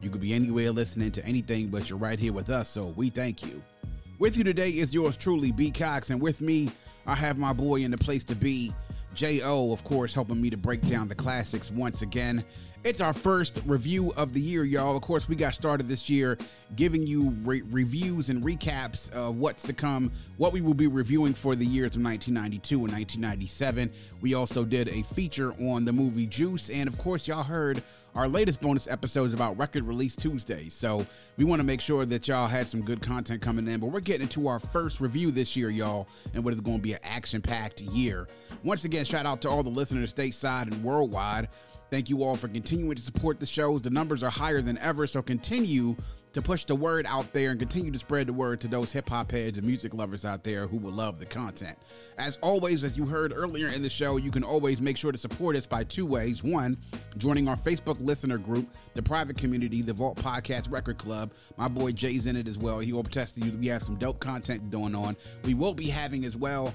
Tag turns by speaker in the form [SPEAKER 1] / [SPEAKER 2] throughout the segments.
[SPEAKER 1] You could be anywhere listening to anything, but you're right here with us, so we thank you. With you today is yours truly, B. Cox, and with me, I have my boy in the place to be, J.O., of course, helping me to break down the classics once again. It's our first review of the year, y'all. Of course, we got started this year giving you re- reviews and recaps of what's to come, what we will be reviewing for the years of 1992 and 1997. We also did a feature on the movie Juice, and of course, y'all heard our latest bonus episodes about Record Release Tuesday. So we want to make sure that y'all had some good content coming in, but we're getting into our first review this year, y'all, and what is going to be an action packed year. Once again, shout out to all the listeners stateside and worldwide. Thank you all for continuing to support the shows. The numbers are higher than ever, so continue to push the word out there and continue to spread the word to those hip hop heads and music lovers out there who will love the content. As always, as you heard earlier in the show, you can always make sure to support us by two ways. One, joining our Facebook listener group, the private community, the Vault Podcast Record Club. My boy Jay's in it as well. He will test you. We have some dope content going on. We will be having as well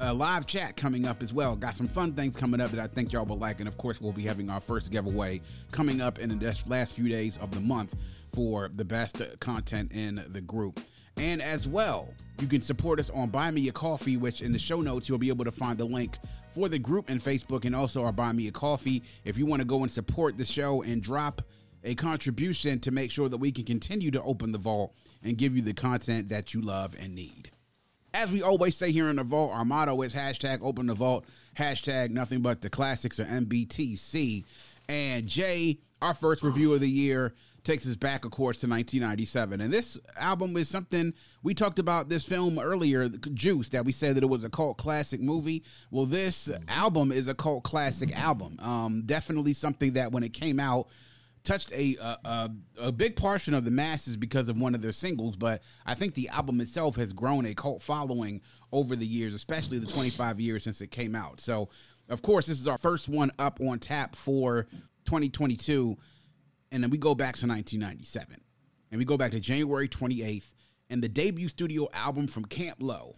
[SPEAKER 1] a live chat coming up as well. Got some fun things coming up that I think y'all will like. And of course, we'll be having our first giveaway coming up in the last few days of the month for the best content in the group. And as well, you can support us on Buy Me a Coffee, which in the show notes you'll be able to find the link for the group in Facebook and also our Buy Me a Coffee. If you want to go and support the show and drop a contribution to make sure that we can continue to open the vault and give you the content that you love and need. As we always say here in the vault, our motto is hashtag open the vault, hashtag nothing but the classics or MBTC. And Jay, our first review of the year, takes us back, of course, to 1997. And this album is something we talked about this film earlier, Juice, that we said that it was a cult classic movie. Well, this album is a cult classic album. Um, definitely something that when it came out, touched a, a, a big portion of the masses because of one of their singles, but I think the album itself has grown a cult following over the years, especially the 25 years since it came out. So, of course, this is our first one up on tap for 2022, and then we go back to 1997, and we go back to January 28th, and the debut studio album from Camp Lo,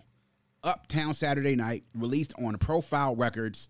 [SPEAKER 1] Uptown Saturday Night, released on Profile Records,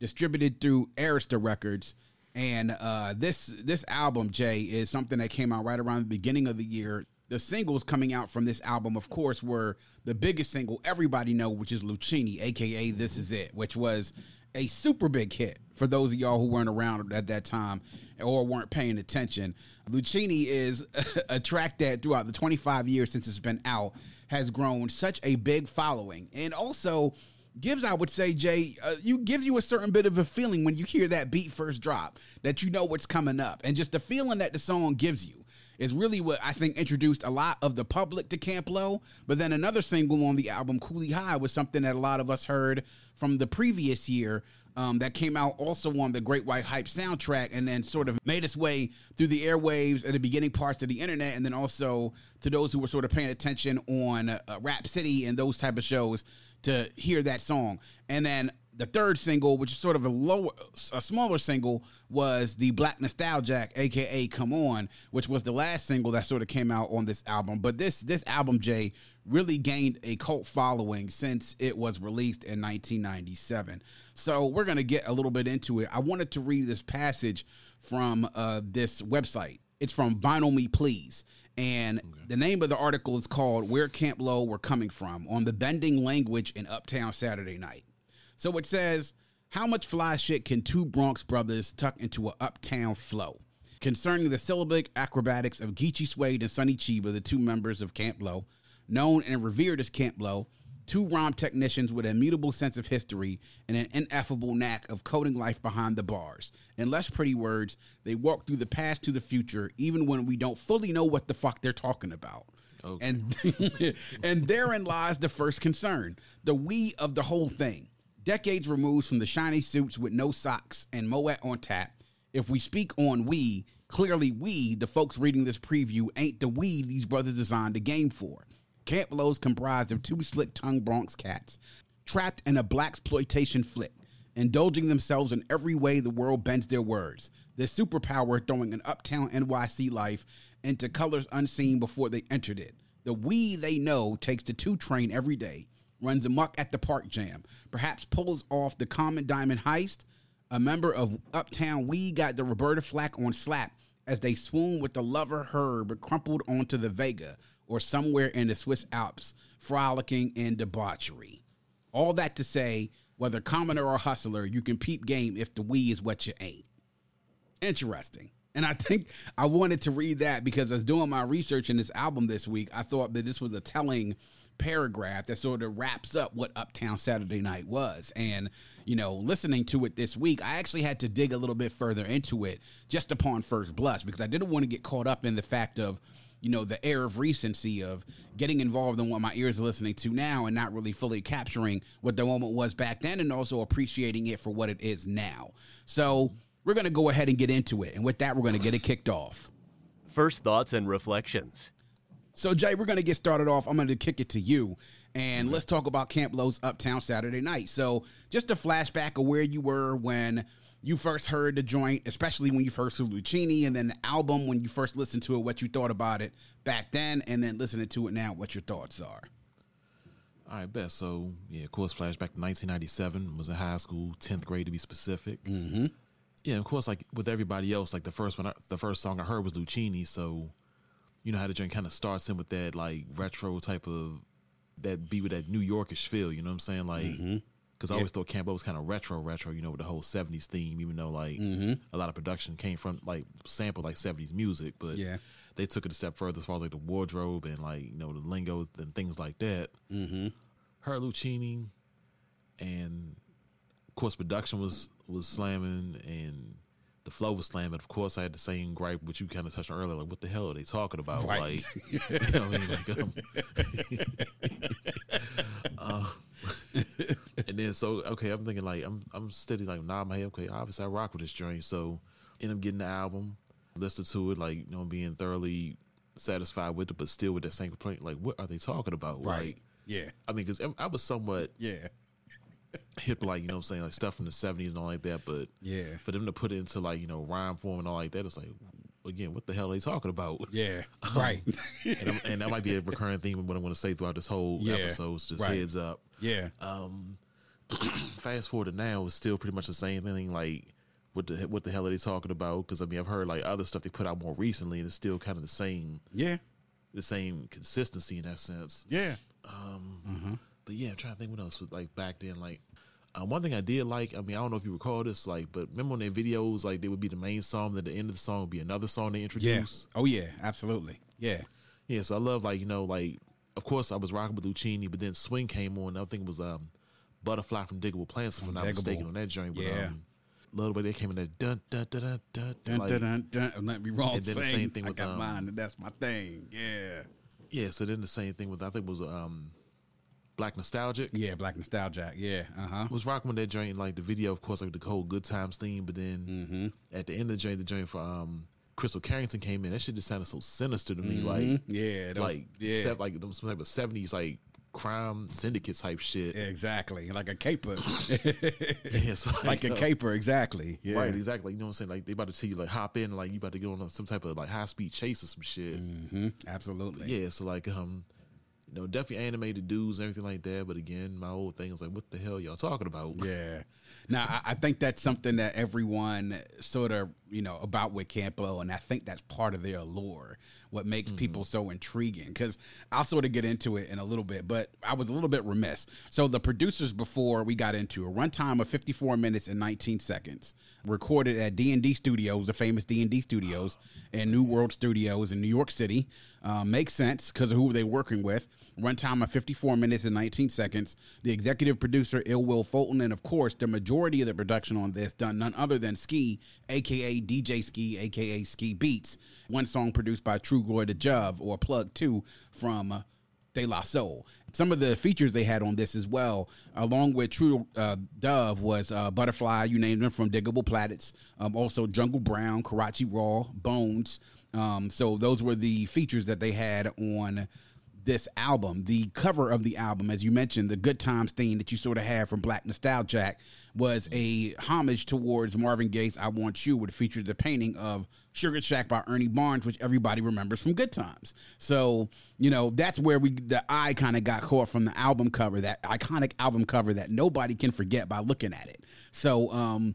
[SPEAKER 1] distributed through Arista Records and uh, this this album, Jay, is something that came out right around the beginning of the year. The singles coming out from this album, of course, were the biggest single everybody know, which is Luchini, aka "This Is It," which was a super big hit for those of y'all who weren't around at that time or weren't paying attention. Luchini is a track that throughout the 25 years since it's been out has grown such a big following, and also gives I would say Jay uh, you gives you a certain bit of a feeling when you hear that beat first drop that you know what's coming up. And just the feeling that the song gives you is really what I think introduced a lot of the public to Camp Lo but then another single on the album Coolie High was something that a lot of us heard from the previous year um, that came out also on the Great White Hype soundtrack and then sort of made its way through the airwaves at the beginning parts of the internet and then also to those who were sort of paying attention on uh, Rap City and those type of shows to hear that song. And then the third single, which is sort of a lower, a smaller single, was the Black Nostalgic, aka "Come On," which was the last single that sort of came out on this album. But this this album, Jay, really gained a cult following since it was released in 1997. So we're gonna get a little bit into it. I wanted to read this passage from uh, this website. It's from Vinyl Me Please. And okay. the name of the article is called Where Camp Lo Were Coming From on the Bending Language in Uptown Saturday Night. So it says, How much fly shit can two Bronx brothers tuck into a uptown flow? Concerning the syllabic acrobatics of Geechie Suede and Sonny Cheeba, the two members of Camp Lo, known and revered as Camp Lo, two rhyme technicians with an immutable sense of history and an ineffable knack of coding life behind the bars. In less pretty words, they walk through the past to the future, even when we don't fully know what the fuck they're talking about. Okay. And and therein lies the first concern, the we of the whole thing. Decades removed from the shiny suits with no socks and Moet on tap. If we speak on we, Clearly, we, the folks reading this preview, ain't the we these brothers designed the game for. Camp Lo's comprised of two slick tongued Bronx cats, trapped in a black exploitation flick, indulging themselves in every way the world bends their words. Their superpower throwing an uptown NYC life into colors unseen before they entered it. The we they know takes the two train every day, runs amok at the park jam, perhaps pulls off the common diamond heist. A member of Uptown We got the Roberta Flack on slap as they swoon with the lover Herb crumpled onto the Vega or somewhere in the Swiss Alps, frolicking in debauchery. All that to say, whether commoner or hustler, you can peep game if the we is what you ain't. Interesting. And I think I wanted to read that because I was doing my research in this album this week. I thought that this was a telling paragraph that sort of wraps up what Uptown Saturday Night was. And, you know, listening to it this week, I actually had to dig a little bit further into it just upon first blush because I didn't want to get caught up in the fact of, you know, the air of recency of getting involved in what my ears are listening to now and not really fully capturing what the moment was back then and also appreciating it for what it is now. So we're going to go ahead and get into it. And with that, we're going to get it kicked off.
[SPEAKER 2] First thoughts and reflections.
[SPEAKER 1] So, Jay, we're going to get started off. I'm going to kick it to you. And let's talk about Camp Lo's Uptown Saturday Night. So, just a flashback of where you were when you first heard the joint, especially when you first heard Luchini, and then the album when you first listened to it, what you thought about it back then, and then listening to it now, what your thoughts are.
[SPEAKER 3] All right, best. So, yeah, of course, flashback to 1997. Was in high school, 10th grade to be specific.
[SPEAKER 1] Mm-hmm.
[SPEAKER 3] Yeah, of course, like with everybody else, like the first one, I, the first song I heard was Luchini. So, you know how the joint kind of starts in with that like retro type of that beat with that New Yorkish feel. You know what I'm saying? Like, because. I always thought Camp Lo was kind of retro, retro. You know, with the whole 70s theme. Even though like
[SPEAKER 1] Mm-hmm.
[SPEAKER 3] a lot of production came from like sampled like 70s music, but
[SPEAKER 1] Yeah.
[SPEAKER 3] they took it a step further as far as like the wardrobe and like you know the lingo and things like that.
[SPEAKER 1] Mm-hmm.
[SPEAKER 3] Her Luchini, and of course production was was slamming and the flow was slamming. Of course, I had the same gripe which you kind of touched on earlier. Like, what the hell are they talking about?
[SPEAKER 1] Right.
[SPEAKER 3] Like, you know what I mean? Like, um, uh, and then so okay, I'm thinking like I'm I'm steady like nah, my head okay. Obviously, I rock with this joint, so end up getting the album, listen to it, like you know, being thoroughly satisfied with it, but still with that same complaint. Like, what are they talking about?
[SPEAKER 1] Right.
[SPEAKER 3] Like,
[SPEAKER 1] Yeah.
[SPEAKER 3] I mean, because I was somewhat
[SPEAKER 1] Yeah.
[SPEAKER 3] hip, like you know, what I'm saying like stuff from the '70s and all like that, but
[SPEAKER 1] Yeah.
[SPEAKER 3] for them to put it into like you know rhyme form and all like that, it's like again, what the hell are they talking about?
[SPEAKER 1] Yeah. Right.
[SPEAKER 3] and, and that might be a recurring theme of what I'm going to say throughout this whole
[SPEAKER 1] Yeah.
[SPEAKER 3] episode. It's Just
[SPEAKER 1] Right.
[SPEAKER 3] heads up.
[SPEAKER 1] yeah.
[SPEAKER 3] Um, fast forward to now, it's still pretty much the same thing. Like, what the what the hell are they talking about? Because I mean, I've heard like other stuff they put out more recently, and it's still kind of the same,
[SPEAKER 1] Yeah.
[SPEAKER 3] the same consistency in that sense.
[SPEAKER 1] Yeah.
[SPEAKER 3] Um, but yeah, I'm trying to think what else was like back then. Like, uh, one thing I did like, I mean, I don't know if you recall this, like, but remember when their videos, like, they would be the main song, then the end of the song would be another song they
[SPEAKER 1] Yeah. Oh yeah. Absolutely. Yeah.
[SPEAKER 3] Yeah, so I love like you know like of course I was rocking with Luchini, but then Swing came on. I think it was um Butterfly from Diggable Planets, if I'm not mistaken, on that joint. But,
[SPEAKER 1] Yeah.
[SPEAKER 3] um, love the way they came in there. Dun dun dun dun dun.
[SPEAKER 1] Dun,
[SPEAKER 3] like,
[SPEAKER 1] dun, dun, dun. Let me wrong.
[SPEAKER 3] And then the same thing with I
[SPEAKER 1] got
[SPEAKER 3] um,
[SPEAKER 1] mine. and That's my thing. Yeah.
[SPEAKER 3] Yeah, so then the same thing with I think it was um Black Nostalgic.
[SPEAKER 1] Yeah. Black Nostalgic. Yeah. Uh huh.
[SPEAKER 3] Was rocking with that joint, like the video, of course, like the whole Good Times theme. But then
[SPEAKER 1] Mm-hmm.
[SPEAKER 3] at the end of the joint, the joint for um Krystal Carrington came in. That shit just sounded so sinister to me, like
[SPEAKER 1] Mhm. yeah.
[SPEAKER 3] like
[SPEAKER 1] yeah.
[SPEAKER 3] like them some type of seventies like crime syndicate type shit.
[SPEAKER 1] Exactly. Like a caper.
[SPEAKER 3] Yeah, so
[SPEAKER 1] like a
[SPEAKER 3] uh,
[SPEAKER 1] caper. Exactly. Yeah.
[SPEAKER 3] Right, exactly. You know what I'm saying? Like they about to tell you like hop in, like you about to go on some type of like high speed chase or some shit.
[SPEAKER 1] hmm Absolutely.
[SPEAKER 3] Yeah, so like um, you know, definitely animated dudes and everything like that. But again, my old thing is like, what the hell y'all talking about?
[SPEAKER 1] Yeah. Now, I, I think that's something that everyone sort of, you know, about with Camp Lo, and I think that's part of their allure, what makes people so intriguing. Because I'll sort of get into it in a little bit, but I was a little bit remiss. So the producers before we got into a runtime of 54 minutes and 19 seconds, recorded at D&D Studios, the famous D&D Studios, and New World Studios in New York City. Um, makes sense because of who they're working with. Runtime of 54 minutes and 19 seconds. The executive producer, Ill Will Fulton, and of course, the majority of the production on this done none other than Ski, aka DJ Ski, aka Ski Beats. One song produced by Trugoy the Dove, or Plug 2 from uh, De La Soul. Some of the features they had on this as well, along with True uh, Dove, was uh, Butterfly, you named them from Diggable Planets, um, also Jungle Brown, Karachi Raw, Bones. Um, so those were the features that they had on this album. The cover of the album, as you mentioned, the Good Times theme that you sort of had from Black Nostalgia was a homage towards Marvin Gaye's I Want You, which featured the painting of Sugar Shack by Ernie Barnes, which everybody remembers from Good Times. So, you know, that's where we the eye kind of got caught from the album cover, that iconic album cover that nobody can forget by looking at it. So, um,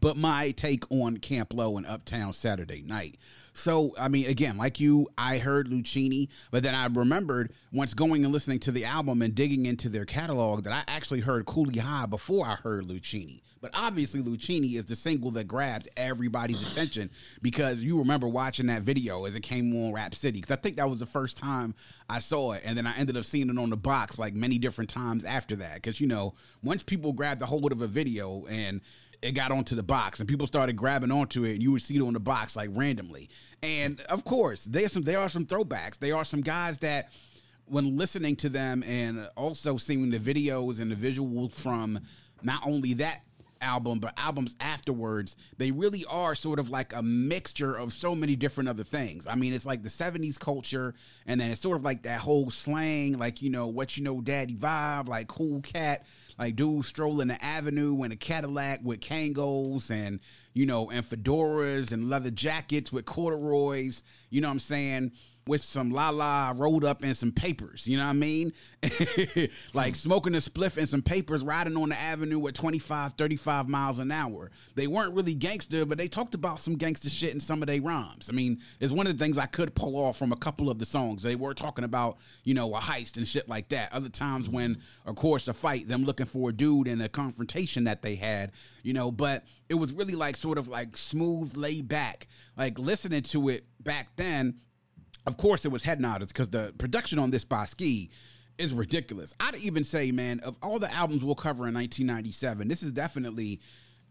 [SPEAKER 1] but my take on Camp Lo and Uptown Saturday Night. So, I mean, again, like you, I heard Luchini, but then I remembered once going and listening to the album and digging into their catalog that I actually heard Coolie High before I heard Luchini. But obviously, Luchini is the single that grabbed everybody's attention because you remember watching that video as it came on Rap City. Because I think that was the first time I saw it. And then I ended up seeing it on the box like many different times after that. Because, you know, once people grabbed a hold of a video and it got onto the box and people started grabbing onto it and you would see it on the box like randomly. And of course, there are some there are some throwbacks. There are some guys that when listening to them and also seeing the videos and the visuals from not only that album but albums afterwards they really are sort of like a mixture of so many different other things i mean it's like the 70s culture and then it's sort of like that whole slang like you know what you know daddy vibe like cool cat like dudes strolling the avenue in a Cadillac with Kangols and you know and fedoras and leather jackets with corduroys. You know what I'm saying? With some la la rolled up in some papers. You know what I mean? like smoking a spliff and some papers, riding on the avenue at 25, 35 miles an hour. They weren't really gangster, but they talked about some gangster shit in some of their rhymes. I mean, it's one of the things I could pull off from a couple of the songs. They were talking about, you know, a heist and shit like that. Other times when, of course, a fight, them looking for a dude and a confrontation that they had, you know, but it was really like sort of like smooth, laid back. Like listening to it back then, of course, it was head nodders because the production on this by Ski is ridiculous. I'd even say, man, of all the albums we'll cover in 1997, this is definitely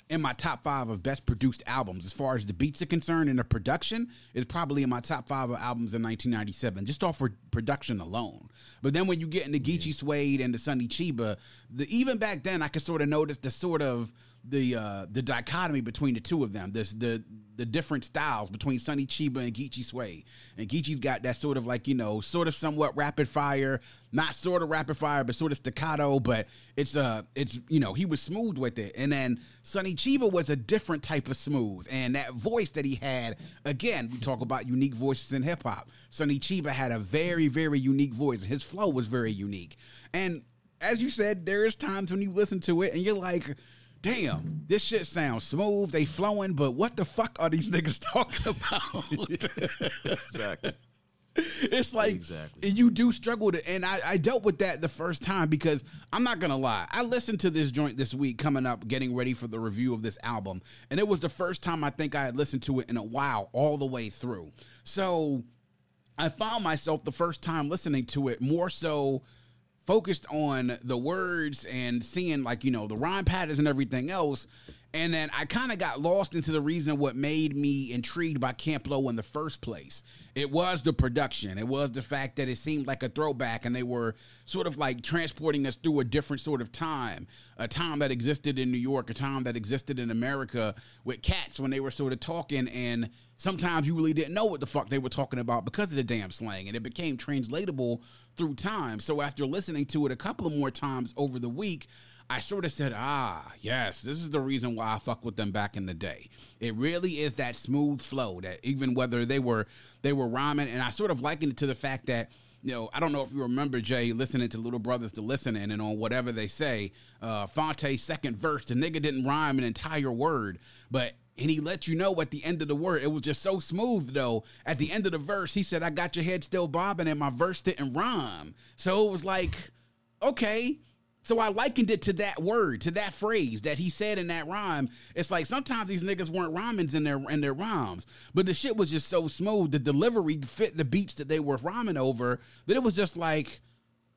[SPEAKER 1] in my top five of best produced albums. As far as the beats are concerned and the production is probably in my top five of albums in 1997 just off for production alone. But then when you get into Geechie Suede and the Sonny Cheeba the even back then I could sort of notice the sort of the uh, the dichotomy between the two of them. This the the different styles between Sonny Cheeba and Geechie Sway. And Geechie's got that sort of like, you know, sort of somewhat rapid fire, not sort of rapid fire, but sort of staccato, but it's uh it's you know, he was smooth with it. And then Sonny Cheeba was a different type of smooth. And that voice that he had, again, we talk about unique voices in hip hop. Sonny Cheeba had a very, very unique voice. His flow was very unique. And as you said, there is times when you listen to it and you're like, damn, this shit sounds smooth, they flowing, but what the fuck are these niggas talking about?
[SPEAKER 3] exactly.
[SPEAKER 1] It's like
[SPEAKER 3] Exactly.
[SPEAKER 1] you do struggle to, and I, I dealt with that the first time because I'm not gonna lie. I listened to this joint this week coming up, getting ready for the review of this album, and it was the first time I think I had listened to it in a while, all the way through. So I found myself the first time listening to it more so focused on the words and seeing like you know the rhyme patterns and everything else and then i kind of got lost into the reason what made me intrigued by camp lo in the first place. It was the production. It was the fact that it seemed like a throwback and they were sort of like transporting us through a different sort of time. A time that existed in new york a time that existed in america with cats when they were sort of talking and sometimes you really didn't know what the fuck they were talking about because of the damn slang and it became translatable through time. So after listening to it a couple of more times over the week, I sort of said, ah, yes, this is the reason why I fuck with them back in the day. It really is that smooth flow that even whether they were they were rhyming, and I sort of likened it to the fact that you know, I don't know if you remember Jay listening to Little Brothers to Listening and on whatever they say, uh, Phonte's second verse, the nigga didn't rhyme an entire word, but and he let you know at the end of the word. It was just so smooth though. At the end of the verse, he said, I got your head still bobbing, and my verse didn't rhyme. So it was like, okay. So I likened it to that word, to that phrase that he said in that rhyme. It's like sometimes these niggas weren't rhymings in their in their rhymes, but the shit was just so smooth. The delivery fit the beats that they were rhyming over that it was just like,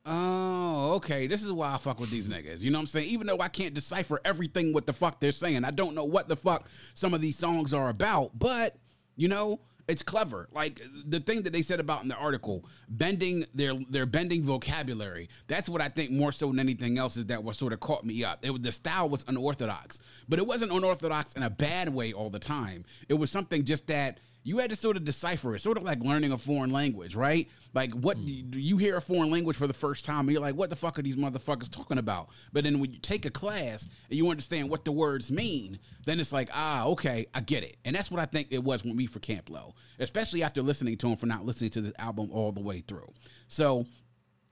[SPEAKER 1] Oh, okay. This is why I fuck with these niggas. You know what I'm saying? Even though I can't decipher everything what the fuck they're saying. I don't know what the fuck some of these songs are about, but you know, it's clever. Like the thing that they said about in the article, bending their their bending vocabulary. That's what I think more so than anything else is that what sort of caught me up. It was the style was unorthodox, but it wasn't unorthodox in a bad way all the time. It was something just that you had to sort of decipher it, sort of like learning a foreign language, right? Like what mm. you hear a foreign language for the first time, and you're like, what the fuck are these motherfuckers talking about? But then when you take a class and you understand what the words mean, then it's like, ah, okay, I get it. And that's what I think it was with me for Camp Lo, especially after listening to him for not listening to this album all the way through. So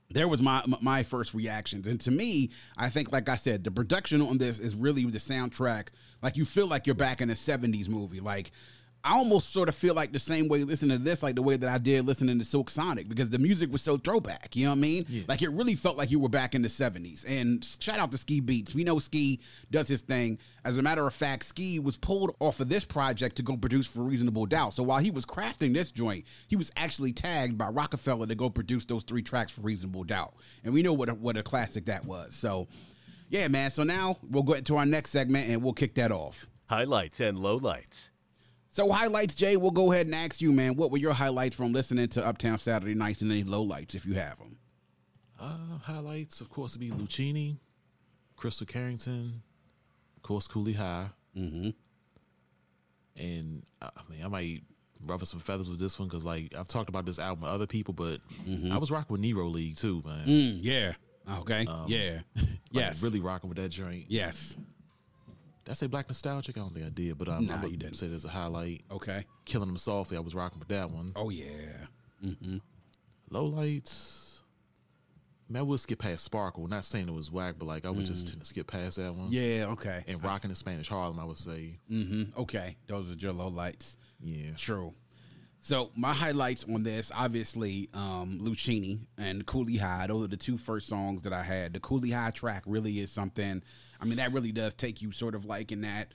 [SPEAKER 1] there was my my first reactions and to me i think like i said the production on this is really the soundtrack like you feel like you're back in a 70s movie like I almost sort of feel like the same way listening to this, like the way that I did listening to Silk Sonic, because the music was so throwback. You know what I mean? Yeah. Like it really felt like you were back in the '70s. And shout out to Ski Beats. We know Ski does his thing. As a matter of fact, Ski was pulled off of this project to go produce for Reasonable Doubt. So while he was crafting this joint, he was actually tagged by Roc-A-Fella to go produce those three tracks for Reasonable Doubt. And we know what a, what a classic that was. So yeah, man. So now we'll go into our next segment and we'll kick that off.
[SPEAKER 2] Highlights and lowlights.
[SPEAKER 1] So highlights, Jay. We'll go ahead and ask you, man. What were your highlights from listening to Uptown Saturday Nights, and any lowlights if you have them?
[SPEAKER 3] Uh, highlights, of course, would be Luchini, Krystal Carrington, of course, Coolie High.
[SPEAKER 1] Mm-hmm.
[SPEAKER 3] And I mean, I might ruffle some feathers with this one because, like, I've talked about this album with other people, but mm-hmm. I was rocking with Negro League too, man.
[SPEAKER 1] Mm, yeah. Okay. Um, yeah. like
[SPEAKER 3] yes. Really rocking with that joint.
[SPEAKER 1] Yes.
[SPEAKER 3] Did I say Black Nostalgic? I don't think I did, but um, nah, I would say there's a highlight.
[SPEAKER 1] Okay.
[SPEAKER 3] Killing Them Softly. I was rocking with that one.
[SPEAKER 1] Oh, yeah. Mm-hmm.
[SPEAKER 3] Low lights. Man, I would skip past Sparkle. Not saying it was whack, but like I would mm. just tend to skip past that one.
[SPEAKER 1] Yeah, okay.
[SPEAKER 3] And rocking the Spanish Harlem, I would say.
[SPEAKER 1] Mm-hmm. Okay. Those are your low lights.
[SPEAKER 3] Yeah.
[SPEAKER 1] True. So my highlights on this, obviously, um, Luchini and Coolie High. Those are the two first songs that I had. The Coolie High track really is something I mean, that really does take you sort of like in that.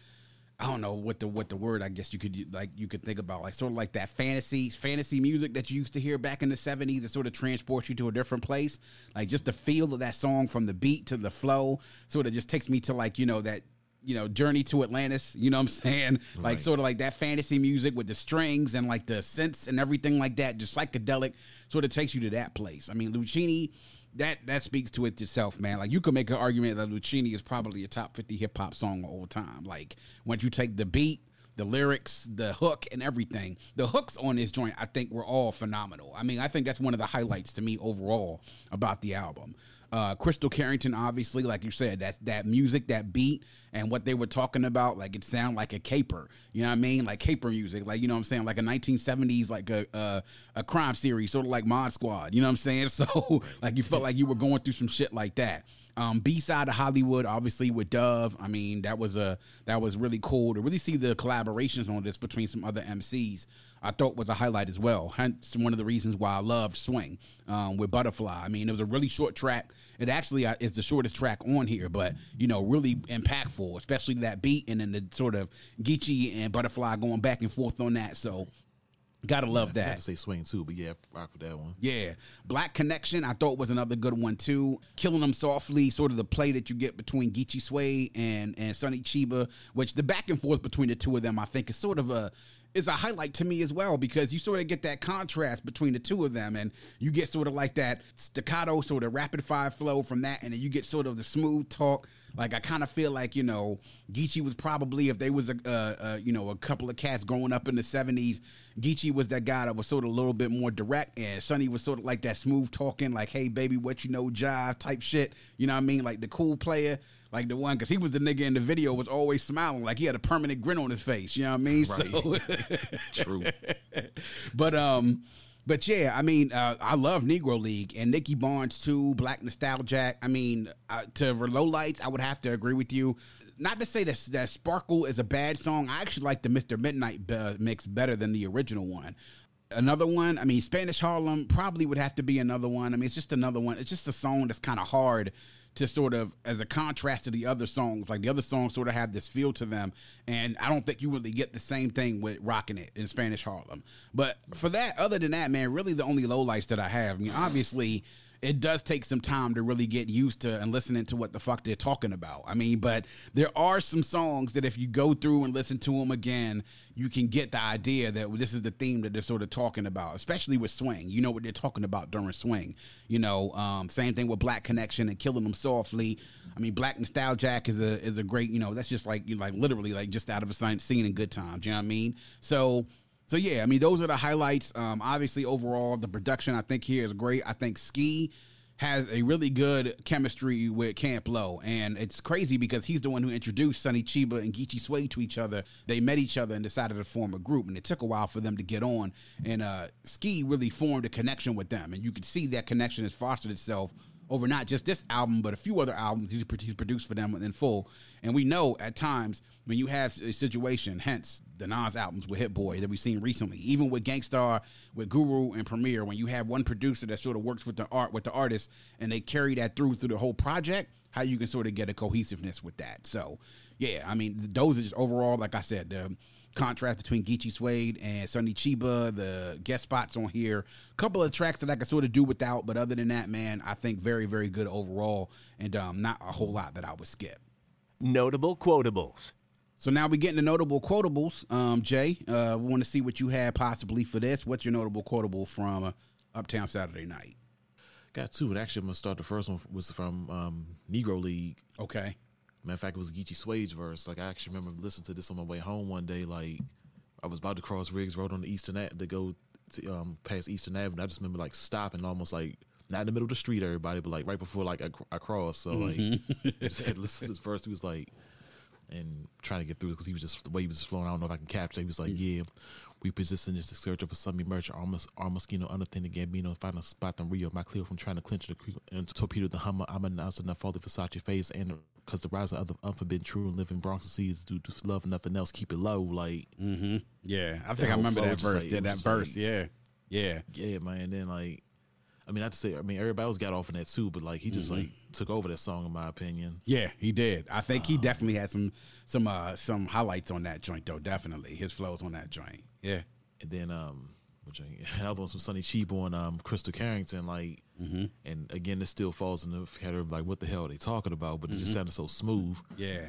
[SPEAKER 1] I don't know what the what the word I guess you could like you could think about like sort of like that fantasy fantasy music that you used to hear back in the 70s that sort of transports you to a different place like just the feel of that song from the beat to the flow sort of just takes me to like you know that you know journey to Atlantis you know what I'm saying right. like sort of like that fantasy music with the strings and like the synths and everything like that just psychedelic sort of takes you to that place I mean Luchini that that speaks to it yourself, man. Like you could make an argument that Luchini is probably a top fifty hip hop song of all time. Like once you take the beat, the lyrics, the hook, and everything, the hooks on this joint, I think were all phenomenal. I mean, I think that's one of the highlights to me overall about the album. Uh, Krystal Carrington, obviously, like you said, that's that music, that beat, and what they were talking about, like it sounded like a caper. You know what I mean? Like caper music, like you know what I'm saying, like a 1970s, like a a, a crime series, sort of like Mod Squad. You know what I'm saying? So like you felt like you were going through some shit like that. Um, B side of Hollywood, obviously with Dove. I mean, that was a that was really cool to really see the collaborations on this between some other MCs. I thought was a highlight as well. Hence one of the reasons why I love Swing um, with Butterfly. I mean, it was a really short track. It actually uh, is the shortest track on here, but you know, really impactful, especially that beat and then the sort of Geechie and Butterfly going back and forth on that. So Gotta love
[SPEAKER 3] yeah,
[SPEAKER 1] that.
[SPEAKER 3] to say swing too, but yeah, rock with that one.
[SPEAKER 1] Yeah, Black Connection, I thought was another good one too. Killing them softly, sort of the play that you get between Geechie Sway and and Sonny Cheeba, which the back and forth between the two of them, I think, is sort of a is a highlight to me as well because you sort of get that contrast between the two of them and you get sort of like that staccato sort of rapid fire flow from that and then you get sort of the smooth talk like I kind of feel like you know Geechie was probably if they was a, uh, you know a couple of cats growing up in the 70s Geechie was that guy that was sort of a little bit more direct and Sonny was sort of like that smooth talking like hey baby what you know jive type shit you know what I mean like the cool player like the one because he was the nigga in the video was always smiling like he had a permanent grin on his face you know what i mean right. so
[SPEAKER 3] true
[SPEAKER 1] but um but yeah, I mean, uh, I love Negro League and Nicky Barnes too. Black Nostalgia. I mean, uh, to low lights, I would have to agree with you. Not to say that, that Sparkle is a bad song. I actually like the Mr. Midnight uh, mix better than the original one. Another one, I mean, Spanish Harlem probably would have to be another one. I mean, it's just another one. It's just a song that's kind of hard to sort of as a contrast to the other songs. Like the other songs sort of have this feel to them, and I don't think you really get the same thing with rocking it in Spanish Harlem. But for that, other than that, man, really the only lowlights that I have. I mean, obviously it does take some time to really get used to and listening to what the fuck they're talking about. I mean, but there are some songs that if you go through and listen to them again, you can get the idea that this is the theme that they're sort of talking about, especially with swing. You know what they're talking about during swing. You know, um, same thing with Black Connection and Killing Them Softly. I mean, Black Nostalgic is a is a great. You know, that's just like you like literally like just out of a scene in Good Times. You know what I mean? So. So yeah, I mean those are the highlights. Um, obviously, overall, the production I think here is great. I think Ski has a really good chemistry with Camp Lo, and it's crazy because he's the one who introduced Sonny Cheeba and Geechie Suede to each other. They met each other and decided to form a group, and it took a while for them to get on. And uh, Ski really formed a connection with them, and you could see that connection has fostered itself over not just this album, but a few other albums he's, produced for them in full. And we know at times when you have a situation, hence the Nas albums with Hit Boy that we've seen recently, even with Gang Starr, with Guru and Premier, when you have one producer that sort of works with the art with the artist and they carry that through through the whole project, how you can sort of get a cohesiveness with that. So yeah, I mean those are just overall, like I said, the contrast between Geechie Suede and Sonny Cheeba, the guest spots on here. A couple of tracks that I could sort of do without, but other than that, man, I think very, very good overall, and um, not a whole lot that I would skip.
[SPEAKER 2] Notable quotables.
[SPEAKER 1] So now we get into notable quotables. Um, Jay, uh, we want to see what you had possibly for this. What's your notable quotable from uh, Uptown Saturday Night?
[SPEAKER 3] Got two, and actually, I'm gonna start. The first one was from um, Negro League.
[SPEAKER 1] Okay.
[SPEAKER 3] Matter of fact, it was Geechie Suede's verse. Like I actually remember listening to this on my way home one day. Like I was about to cross Riggs Road on the Eastern Ave to go to, um, past Eastern Avenue. I just remember like stopping almost like not in the middle of the street, everybody, but like right before like I, I crossed. So like mm-hmm. I just had to listen to this verse. He was like, and trying to get through because he was just the way he was flowing. I don't know if I can capture. It. He was like, mm-hmm. yeah. We position this search for some emerging our, our mosquito underthing the Gambino find a spot in Rio. My clear from trying to clinch the creek and torpedo the Hummer. I'm announcing the fall of Versace face and because the rise of the unforbidden true and living Bronx seeds do, to love nothing else. Keep it low, like.
[SPEAKER 1] Mm-hmm. Yeah, I think I remember that verse. Like, yeah, that verse. Like, yeah, yeah,
[SPEAKER 3] yeah, man. And then like, I mean, I'd say, I mean, everybody else got off in that too, but like, he just mm-hmm. like took over that song, in my opinion.
[SPEAKER 1] Yeah, he did. I think he um, definitely had some some uh some highlights on that joint though. Definitely his flows on that joint. Yeah.
[SPEAKER 3] And then um, which another one's from Sonny Cheeba and um Krystal Carrington, like Mm-hmm. And again, this still falls in the category of like, what the hell are they talking about? But it mm-hmm. just sounded so smooth.
[SPEAKER 1] Yeah.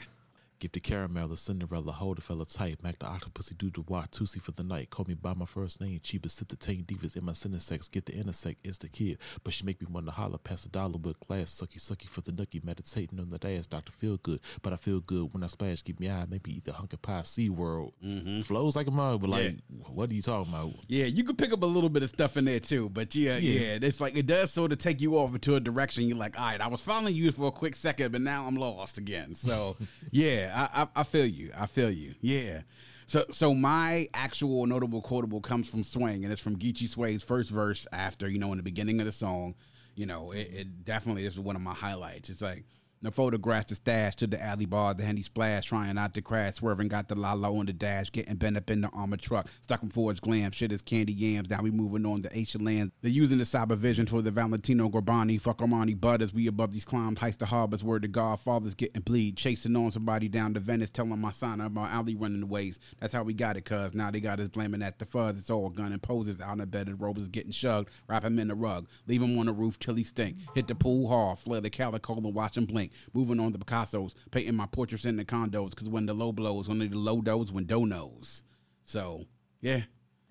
[SPEAKER 3] Give the caramel, the Cinderella, hold the fella tight. Mac the octopusy, do the walk, Tusi for the night. Call me by my first name. Cheaper sip the tank divas in my center sex. Get the intersect, it's the kid. But she make me want to holler past a dollar with glass. Sucky, sucky for the nookie. Meditating on that ass, Doctor Feel Good. But I feel good when I splash. Keep me eye, maybe either Hunker Pie, Sea World. Mm-hmm. Flows like a mug, but like, yeah. what are you talking about?
[SPEAKER 1] Yeah, you can pick up a little bit of stuff in there too. But yeah, yeah, yeah, it's like, it does sort of take you off into a direction. You're like, all right, I was following you for a quick second, but now I'm lost again. So yeah, I, I, feel you. I feel you. Yeah. So so my actual notable quotable comes from Swing, and it's from Geechie Suede's first verse after, you know, in the beginning of the song. You know, it, it definitely is one of my highlights. It's like the photograph the stash to the alley bar, the handy splash, trying not to crash, swerving, got the lala on the dash, getting bent up in the armored truck, stuck him for his glam, shit is candy yams, now we moving on to Asian land. They're using the cyber vision for the Valentino Gorbani, fuck Armani Butters, we above these climbs, heist the harbors, word to God, fathers getting bleed, chasing on somebody down to Venice, telling my son about alley running the ways. That's how we got it, cuz now they got us blaming at the fuzz, it's all gun and poses out in bed, rovers getting shugged, wrap him in the rug, leave him on the roof till he stink, hit the pool hard, flare the calico and watch him blink, moving on the Picasso's, painting my portraits in the condos because when the low blows, only the low does when do knows. So yeah,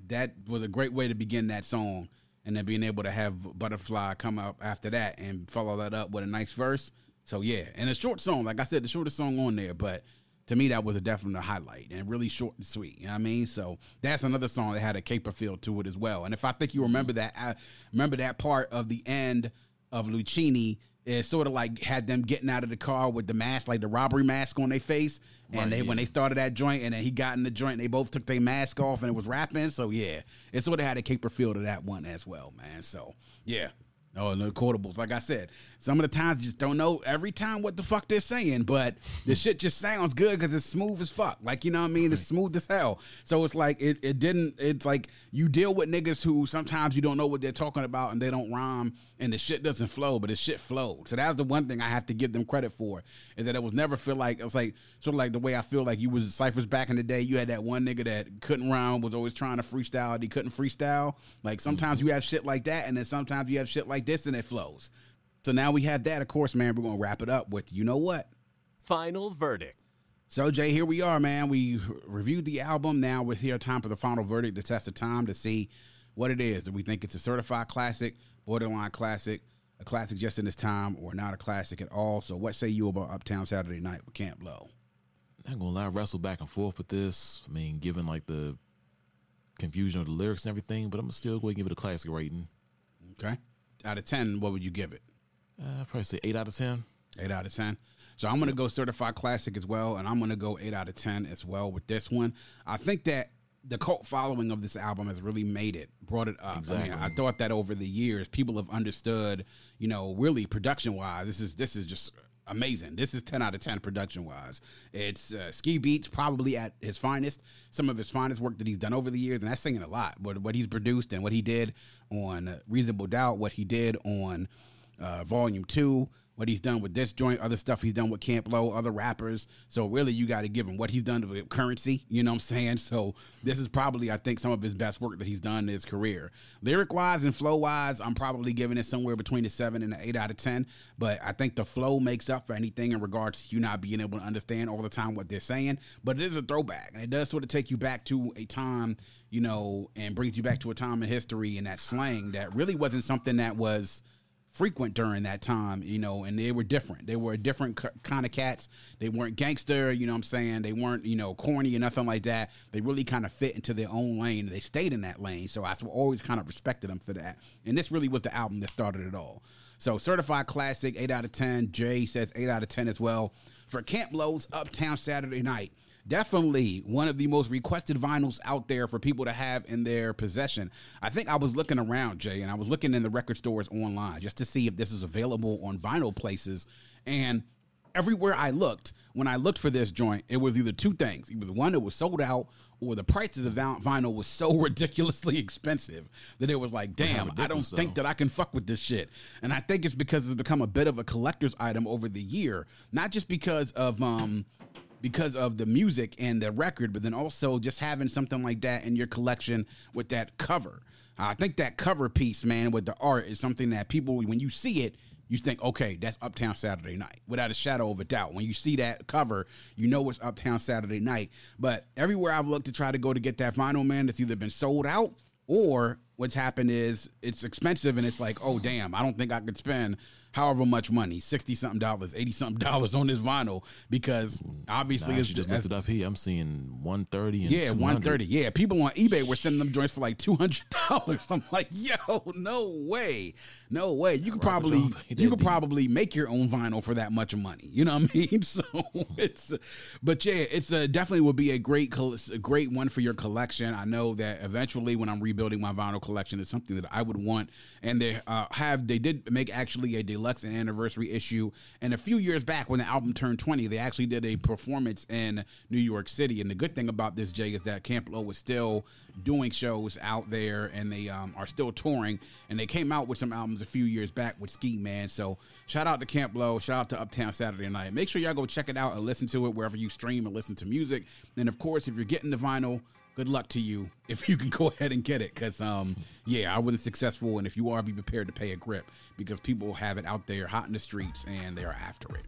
[SPEAKER 1] that was a great way to begin that song, and then being able to have Butterfly come up after that and follow that up with a nice verse. So yeah, and a short song, like I said, the shortest song on there, but to me that was a definite highlight and really short and sweet. You know what I mean? So that's another song that had a caper feel to it as well. And if I think you remember that, I remember that part of the end of Luchini it sort of like had them getting out of the car with the mask, like the robbery mask on their face. And right, they yeah. when they started that joint, and then he got in the joint, they both took their mask off, and it was rapping. So yeah, it sort of had a caper feel to that one as well, man. So yeah. Oh, no quotables. Like I said, some of the times just don't know every time what the fuck they're saying, but the shit just sounds good because it's smooth as fuck. Like, you know what I mean? It's smooth as hell. So it's like, it, it didn't, it's like you deal with niggas who sometimes you don't know what they're talking about and they don't rhyme and the shit doesn't flow, but the shit flowed. So that's the one thing I have to give them credit for is that it was never feel like it's like sort of like the way I feel like you was ciphers back in the day. You had that one nigga that couldn't rhyme, was always trying to freestyle, he couldn't freestyle. Like sometimes mm-hmm. you have shit like that, and then sometimes you have shit like like this and it flows. So now we have that. Of course, man, we're gonna wrap it up with you know what?
[SPEAKER 2] Final verdict.
[SPEAKER 1] So Jay, here we are, man. We reviewed the album. Now we're here time for the final verdict, the test of time to see what it is. Do we think it's a certified classic, borderline classic, a classic just in its time, or not a classic at all? So what say you about Uptown Saturday Night with Camp Lo?
[SPEAKER 3] Not gonna lie, I wrestle back and forth with this. I mean, given like the confusion of the lyrics and everything, but I'm still going to give it a classic rating.
[SPEAKER 1] Okay. Out of 10, what would you give it?
[SPEAKER 3] Uh, I'd probably say 8 out of 10.
[SPEAKER 1] 8 out of 10. So I'm going to go certified classic as well, and I'm going to go 8 out of 10 as well with this one. I think that the cult following of this album has really made it, brought it up.
[SPEAKER 3] Exactly.
[SPEAKER 1] I, mean, I thought that over the years, people have understood, you know, really production wise, this is this is just amazing. This is 10 out of 10 production wise. It's uh, Ski Beats probably at his finest, some of his finest work that he's done over the years, and that's saying a lot. What what he's produced and what he did on Reasonable Doubt, what he did on uh, Volume Two, what he's done with this joint, other stuff he's done with Camp Lo, other rappers. So really, you got to give him what he's done with Currency. You know what I'm saying? So this is probably, I think, some of his best work that he's done in his career. Lyric wise and flow wise, I'm probably giving it somewhere between a seven and an eight out of ten. But I think the flow makes up for anything in regards to you not being able to understand all the time what they're saying. But it is a throwback, and it does sort of take you back to a time. You know, and brings you back to a time in history and that slang that really wasn't something that was frequent during that time, you know, and they were different. They were a different c- kind of cats. They weren't gangster, you know what I'm saying? They weren't, you know, corny or nothing like that. They really kind of fit into their own lane. They stayed in that lane. So I always kind of respected them for that. And this really was the album that started it all. So certified classic, 8 out of 10. Jay says 8 out of 10 as well. For Camp Lo's Uptown Saturday Night definitely one of the most requested vinyls out there for people to have in their possession. I think I was looking around, Jay, and I was looking in the record stores online just to see if this is available on vinyl places. And everywhere I looked, when I looked for this joint, it was either two things. It was one that was sold out, or the price of the vinyl was so ridiculously expensive that it was like, damn, I don't
[SPEAKER 3] so.
[SPEAKER 1] think that I can fuck with this shit. And I think it's because it's become a bit of a collector's item over the year, not just because of um because of the music and the record, but then also just having something like that in your collection with that cover. I think that cover piece, man, with the art is something that people, when you see it, you think, okay, that's Uptown Saturday Night, without a shadow of a doubt. When you see that cover, you know it's Uptown Saturday Night. But everywhere I've looked to try to go to get that vinyl, man, it's either been sold out or what's happened is it's expensive and it's like, oh, damn, I don't think I could spend however much money 60 something dollars 80 something dollars on this vinyl because obviously
[SPEAKER 3] Nah,
[SPEAKER 1] it's
[SPEAKER 3] just looked it up here. I'm seeing 130 and
[SPEAKER 1] yeah, one thirty. Yeah, people on eBay were sending them joints for like two hundred dollars. I'm like, yo, no way, no way. You could
[SPEAKER 3] Robert
[SPEAKER 1] probably, you could probably make your own vinyl for that much money. You know what I mean? So it's, but yeah, it's a, definitely would be a great, a great one for your collection. I know that eventually, when I'm rebuilding my vinyl collection, it's something that I would want. And they uh, have, they did make actually a deluxe and anniversary issue. And a few years back, when the album turned 20, they actually did a performance in New York City. And the good thing about this, Jay, is that Camp Lo was still doing shows out there and they um, are still touring. And they came out with some albums a few years back with Ski Man. So shout out to Camp Lo, shout out to Uptown Saturday Night. Make sure y'all go check it out and listen to it wherever you stream and listen to music. And of course, if you're getting the vinyl, good luck to you if you can go ahead and get it because um yeah i wasn't successful and if you are be prepared to pay a grip because people have it out there hot in the streets and they are after it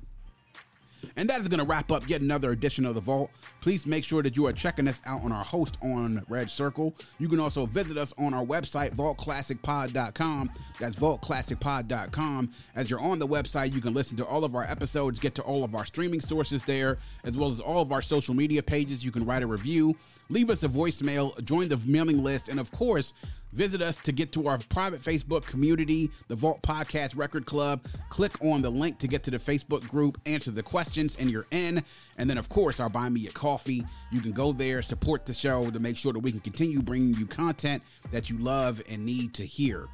[SPEAKER 1] and that is going to wrap up yet another edition of The Vault. Please make sure that you are checking us out on our host on Red Circle. You can also visit us on our website, vaultclassicpod.com. That's vaultclassicpod.com. As you're on the website, you can listen to all of our episodes, get to all of our streaming sources there, as well as all of our social media pages. You can write a review, leave us a voicemail, join the mailing list, and of course, Visit us to get to our private Facebook community, the Vault Podcast Record Club. Click on the link to get to the Facebook group, answer the questions, and you're in. And then, of course, our Buy Me a Coffee. You can go there, support the show to make sure that we can continue bringing you content that you love and need to hear.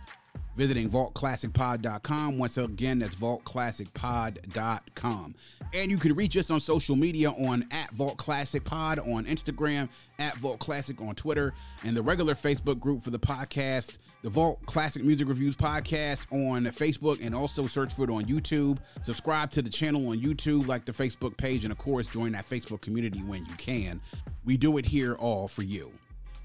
[SPEAKER 1] Visiting vaultclassicpod.com. Once again, that's vaultclassicpod.com. And you can reach us on social media on at Vault Classic Pod on Instagram, at Vault Classic on Twitter, and the regular Facebook group for the podcast, the Vault Classic Music Reviews Podcast on Facebook, and also search for it on YouTube. Subscribe to the channel on YouTube, like the Facebook page, and of course, join that Facebook community when you can. We do it here all for you.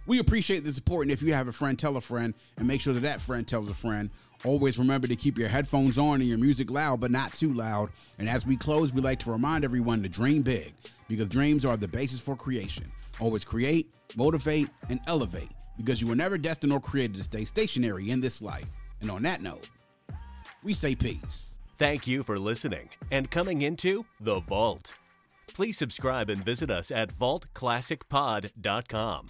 [SPEAKER 1] We appreciate the support, and if you have a friend, tell a friend, and make sure that that friend tells a friend. Always remember to keep your headphones on and your music loud, but not too loud. And as we close, we like to remind everyone to dream big because dreams are the basis for creation. Always create, motivate, and elevate because you were never destined or created to stay stationary in this life. And on that note, we say peace.
[SPEAKER 2] Thank you for listening and coming into The Vault. Please subscribe and visit us at vaultclassicpod.com.